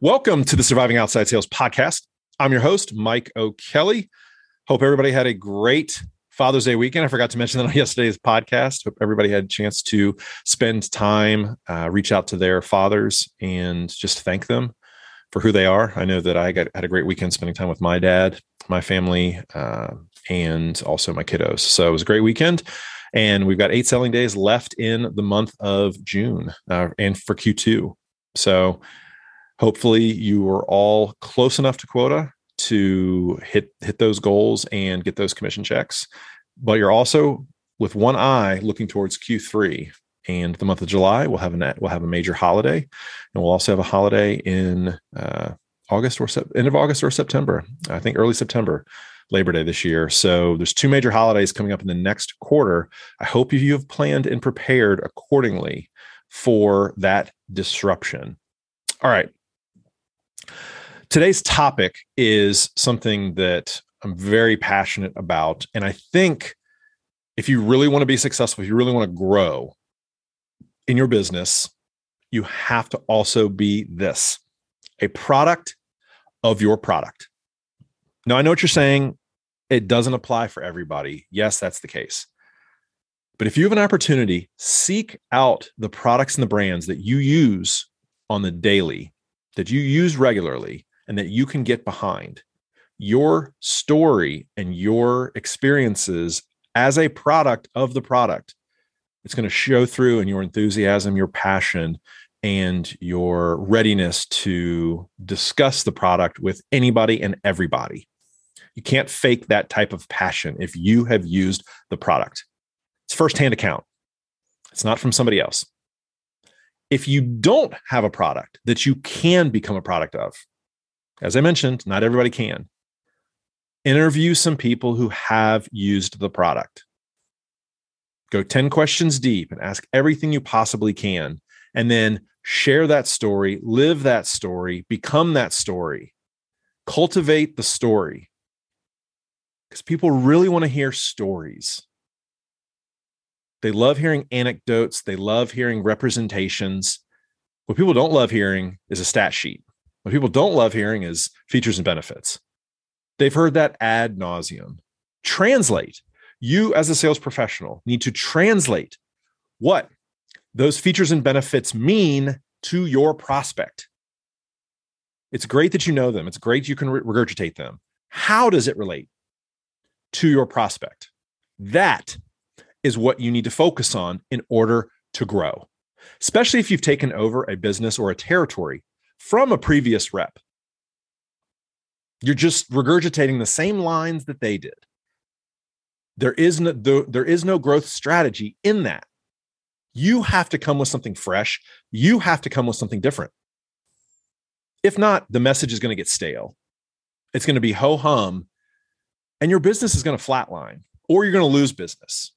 Welcome to the Surviving Outside Sales podcast. I'm your host, Mike O'Kelly. Hope everybody had a great Father's Day weekend. I forgot to mention that on yesterday's podcast. Hope everybody had a chance to spend time, uh, reach out to their fathers, and just thank them for who they are. I know that I got, had a great weekend spending time with my dad, my family, uh, and also my kiddos. So it was a great weekend. And we've got eight selling days left in the month of June uh, and for Q2. So hopefully you are all close enough to quota to hit hit those goals and get those commission checks. But you're also with one eye looking towards q3 and the month of july we'll have a we'll have a major holiday. And we'll also have a holiday in uh, august or end of august or september. I think early september labor day this year. So there's two major holidays coming up in the next quarter. I hope you have planned and prepared accordingly for that disruption. All right Today's topic is something that I'm very passionate about. And I think if you really want to be successful, if you really want to grow in your business, you have to also be this a product of your product. Now, I know what you're saying. It doesn't apply for everybody. Yes, that's the case. But if you have an opportunity, seek out the products and the brands that you use on the daily, that you use regularly, and that you can get behind your story and your experiences as a product of the product. It's going to show through in your enthusiasm, your passion, and your readiness to discuss the product with anybody and everybody. You can't fake that type of passion if you have used the product. It's firsthand account, it's not from somebody else. If you don't have a product that you can become a product of, as I mentioned, not everybody can. Interview some people who have used the product. Go 10 questions deep and ask everything you possibly can. And then share that story, live that story, become that story, cultivate the story. Because people really want to hear stories. They love hearing anecdotes, they love hearing representations. What people don't love hearing is a stat sheet. What people don't love hearing is features and benefits. They've heard that ad nauseum. Translate. You, as a sales professional, need to translate what those features and benefits mean to your prospect. It's great that you know them, it's great you can regurgitate them. How does it relate to your prospect? That is what you need to focus on in order to grow, especially if you've taken over a business or a territory from a previous rep. You're just regurgitating the same lines that they did. There is no there is no growth strategy in that. You have to come with something fresh. You have to come with something different. If not, the message is going to get stale. It's going to be ho hum, and your business is going to flatline, or you're going to lose business.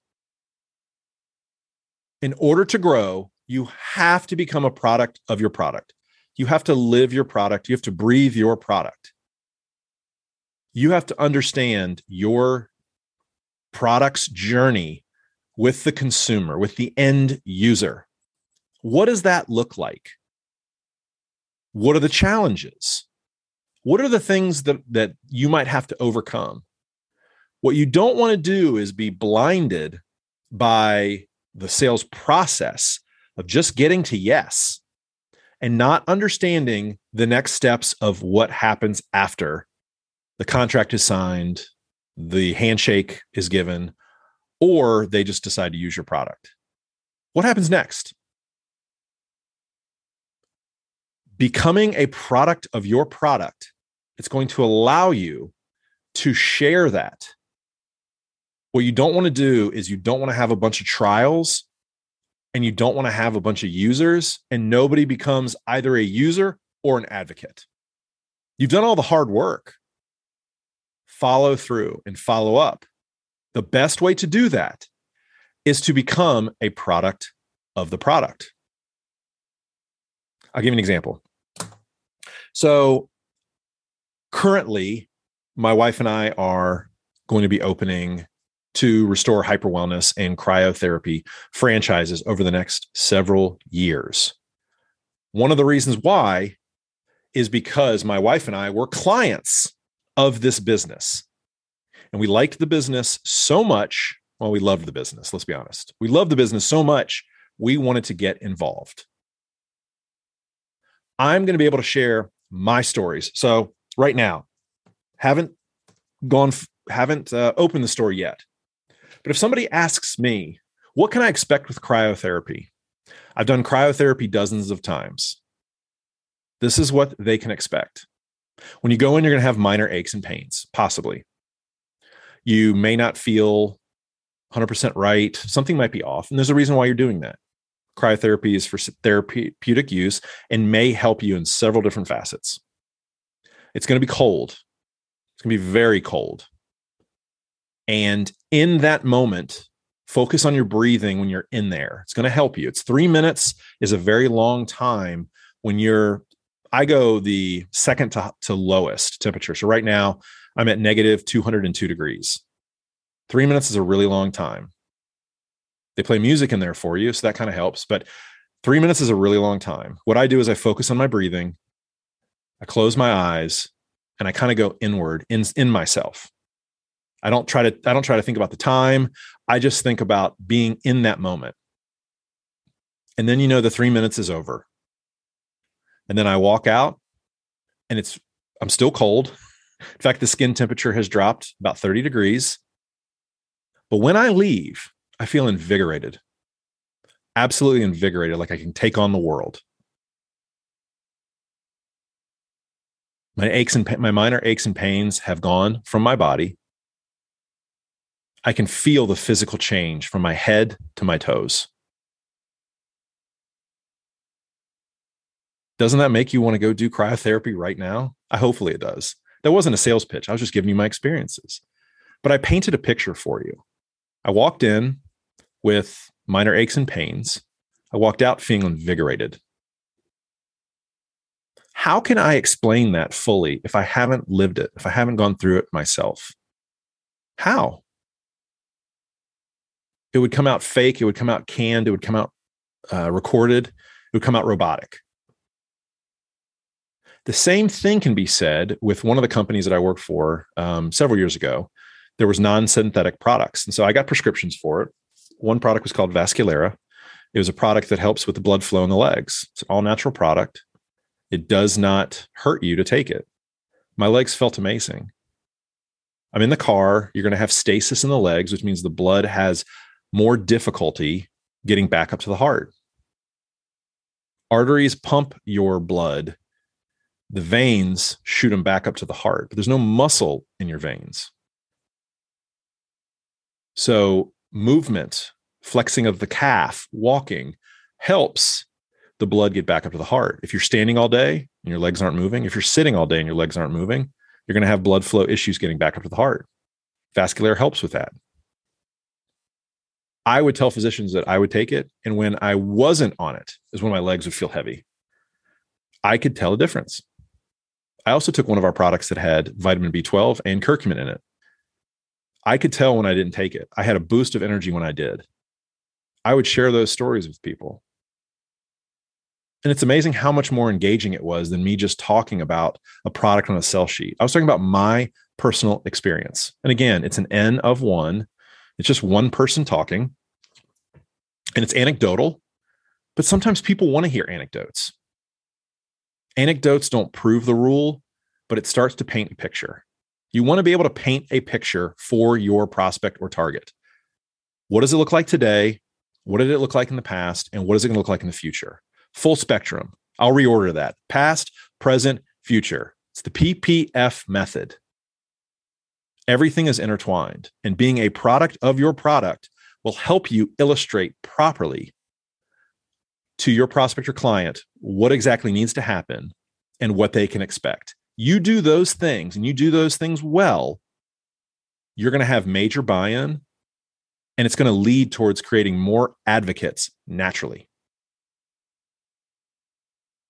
In order to grow, you have to become a product of your product. You have to live your product. You have to breathe your product. You have to understand your product's journey with the consumer, with the end user. What does that look like? What are the challenges? What are the things that, that you might have to overcome? What you don't want to do is be blinded by the sales process of just getting to yes and not understanding the next steps of what happens after the contract is signed, the handshake is given, or they just decide to use your product. What happens next? Becoming a product of your product, it's going to allow you to share that. What you don't want to do is you don't want to have a bunch of trials and you don't want to have a bunch of users and nobody becomes either a user or an advocate. You've done all the hard work. Follow through and follow up. The best way to do that is to become a product of the product. I'll give you an example. So, currently, my wife and I are going to be opening two restore hyper wellness and cryotherapy franchises over the next several years. One of the reasons why is because my wife and I were clients of this business. And we liked the business so much. Well, we loved the business, let's be honest. We loved the business so much, we wanted to get involved. I'm going to be able to share my stories. So, right now, haven't gone, haven't uh, opened the store yet. But if somebody asks me, what can I expect with cryotherapy? I've done cryotherapy dozens of times. This is what they can expect. When you go in, you're going to have minor aches and pains, possibly. You may not feel 100% right. Something might be off. And there's a reason why you're doing that. Cryotherapy is for therapeutic use and may help you in several different facets. It's going to be cold. It's going to be very cold. And in that moment, focus on your breathing when you're in there. It's going to help you. It's three minutes is a very long time when you're I go the second to, to lowest temperature. So right now I'm at negative 202 degrees. Three minutes is a really long time. They play music in there for you, so that kind of helps. But three minutes is a really long time. What I do is I focus on my breathing, I close my eyes, and I kind of go inward in, in myself. I don't try to I don't try to think about the time. I just think about being in that moment. And then you know the 3 minutes is over. And then I walk out and it's, I'm still cold. In fact, the skin temperature has dropped about 30 degrees. But when I leave, I feel invigorated, absolutely invigorated, like I can take on the world. My aches and my minor aches and pains have gone from my body. I can feel the physical change from my head to my toes. Doesn't that make you want to go do cryotherapy right now? I hopefully it does. That wasn't a sales pitch. I was just giving you my experiences. But I painted a picture for you. I walked in with minor aches and pains. I walked out feeling invigorated. How can I explain that fully if I haven't lived it, if I haven't gone through it myself? How? It would come out fake. It would come out canned. It would come out uh, recorded. It would come out robotic. The same thing can be said with one of the companies that I worked for um, several years ago. There was non-synthetic products, and so I got prescriptions for it. One product was called Vasculera. It was a product that helps with the blood flow in the legs. It's an all-natural product. It does not hurt you to take it. My legs felt amazing. I'm in the car. You're going to have stasis in the legs, which means the blood has more difficulty getting back up to the heart. Arteries pump your blood the veins shoot them back up to the heart, but there's no muscle in your veins. So, movement, flexing of the calf, walking helps the blood get back up to the heart. If you're standing all day and your legs aren't moving, if you're sitting all day and your legs aren't moving, you're going to have blood flow issues getting back up to the heart. Vasculera helps with that. I would tell physicians that I would take it. And when I wasn't on it, is when my legs would feel heavy. I could tell a difference. I also took one of our products that had vitamin B12 and curcumin in it. I could tell when I didn't take it. I had a boost of energy when I did. I would share those stories with people. And it's amazing how much more engaging it was than me just talking about a product on a sell sheet. I was talking about my personal experience. And again, it's an N of one, it's just one person talking, and it's anecdotal. But sometimes people want to hear anecdotes anecdotes don't prove the rule, but it starts to paint a picture. You want to be able to paint a picture for your prospect or target. What does it look like today? What did it look like in the past? And what is it going to look like in the future? Full spectrum. I'll reorder that past, present, future. It's the PPF method. Everything is intertwined, and being a product of your product will help you illustrate properly to your prospect or client what exactly needs to happen and what they can expect. You do those things and you do those things well, you're going to have major buy in and it's going to lead towards creating more advocates naturally.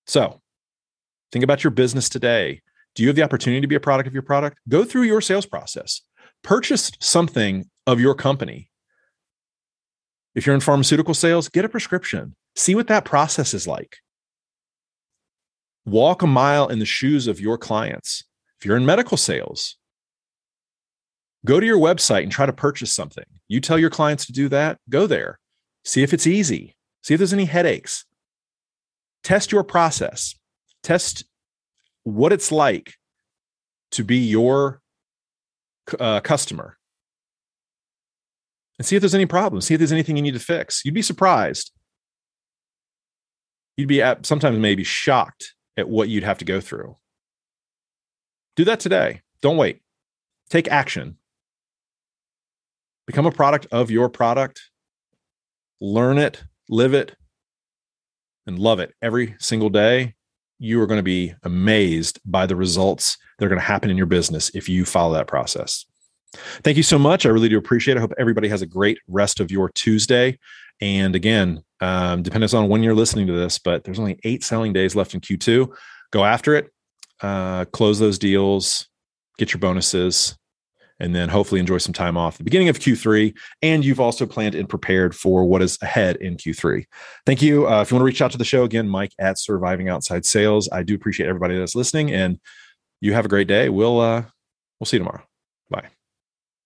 So, think about your business today. Do you have the opportunity to be a product of your product? Go through your sales process. Purchase something of your company. If you're in pharmaceutical sales, get a prescription. See what that process is like. walk a mile in the shoes of your clients. If you're in medical sales, go to your website and try to purchase something. You tell your clients to do that, go there. See if it's easy. See if there's any headaches. Test your process. Test what it's like to be your uh, customer and see if there's any problems. See if there's anything you need to fix. You'd be surprised. You'd be at, sometimes maybe shocked at what you'd have to go through. Do that today. Don't wait. Take action. Become a product of your product. Learn it, live it, and love it every single day. You are going to be amazed by the results that are going to happen in your business if you follow that process. Thank you so much. I really do appreciate it. I hope everybody has a great rest of your Tuesday. And again, um, depends on when you're listening to this, but there's only eight selling days left in Q2. Go after it, uh, close those deals, get your bonuses, and then hopefully enjoy some time off the beginning of Q3. And you've also planned and prepared for what is ahead in Q3. Thank you. Uh, if you want to reach out to the show again, Mike at Surviving Outside Sales. I do appreciate everybody that's listening, and you have a great day. We'll uh, we'll see you tomorrow.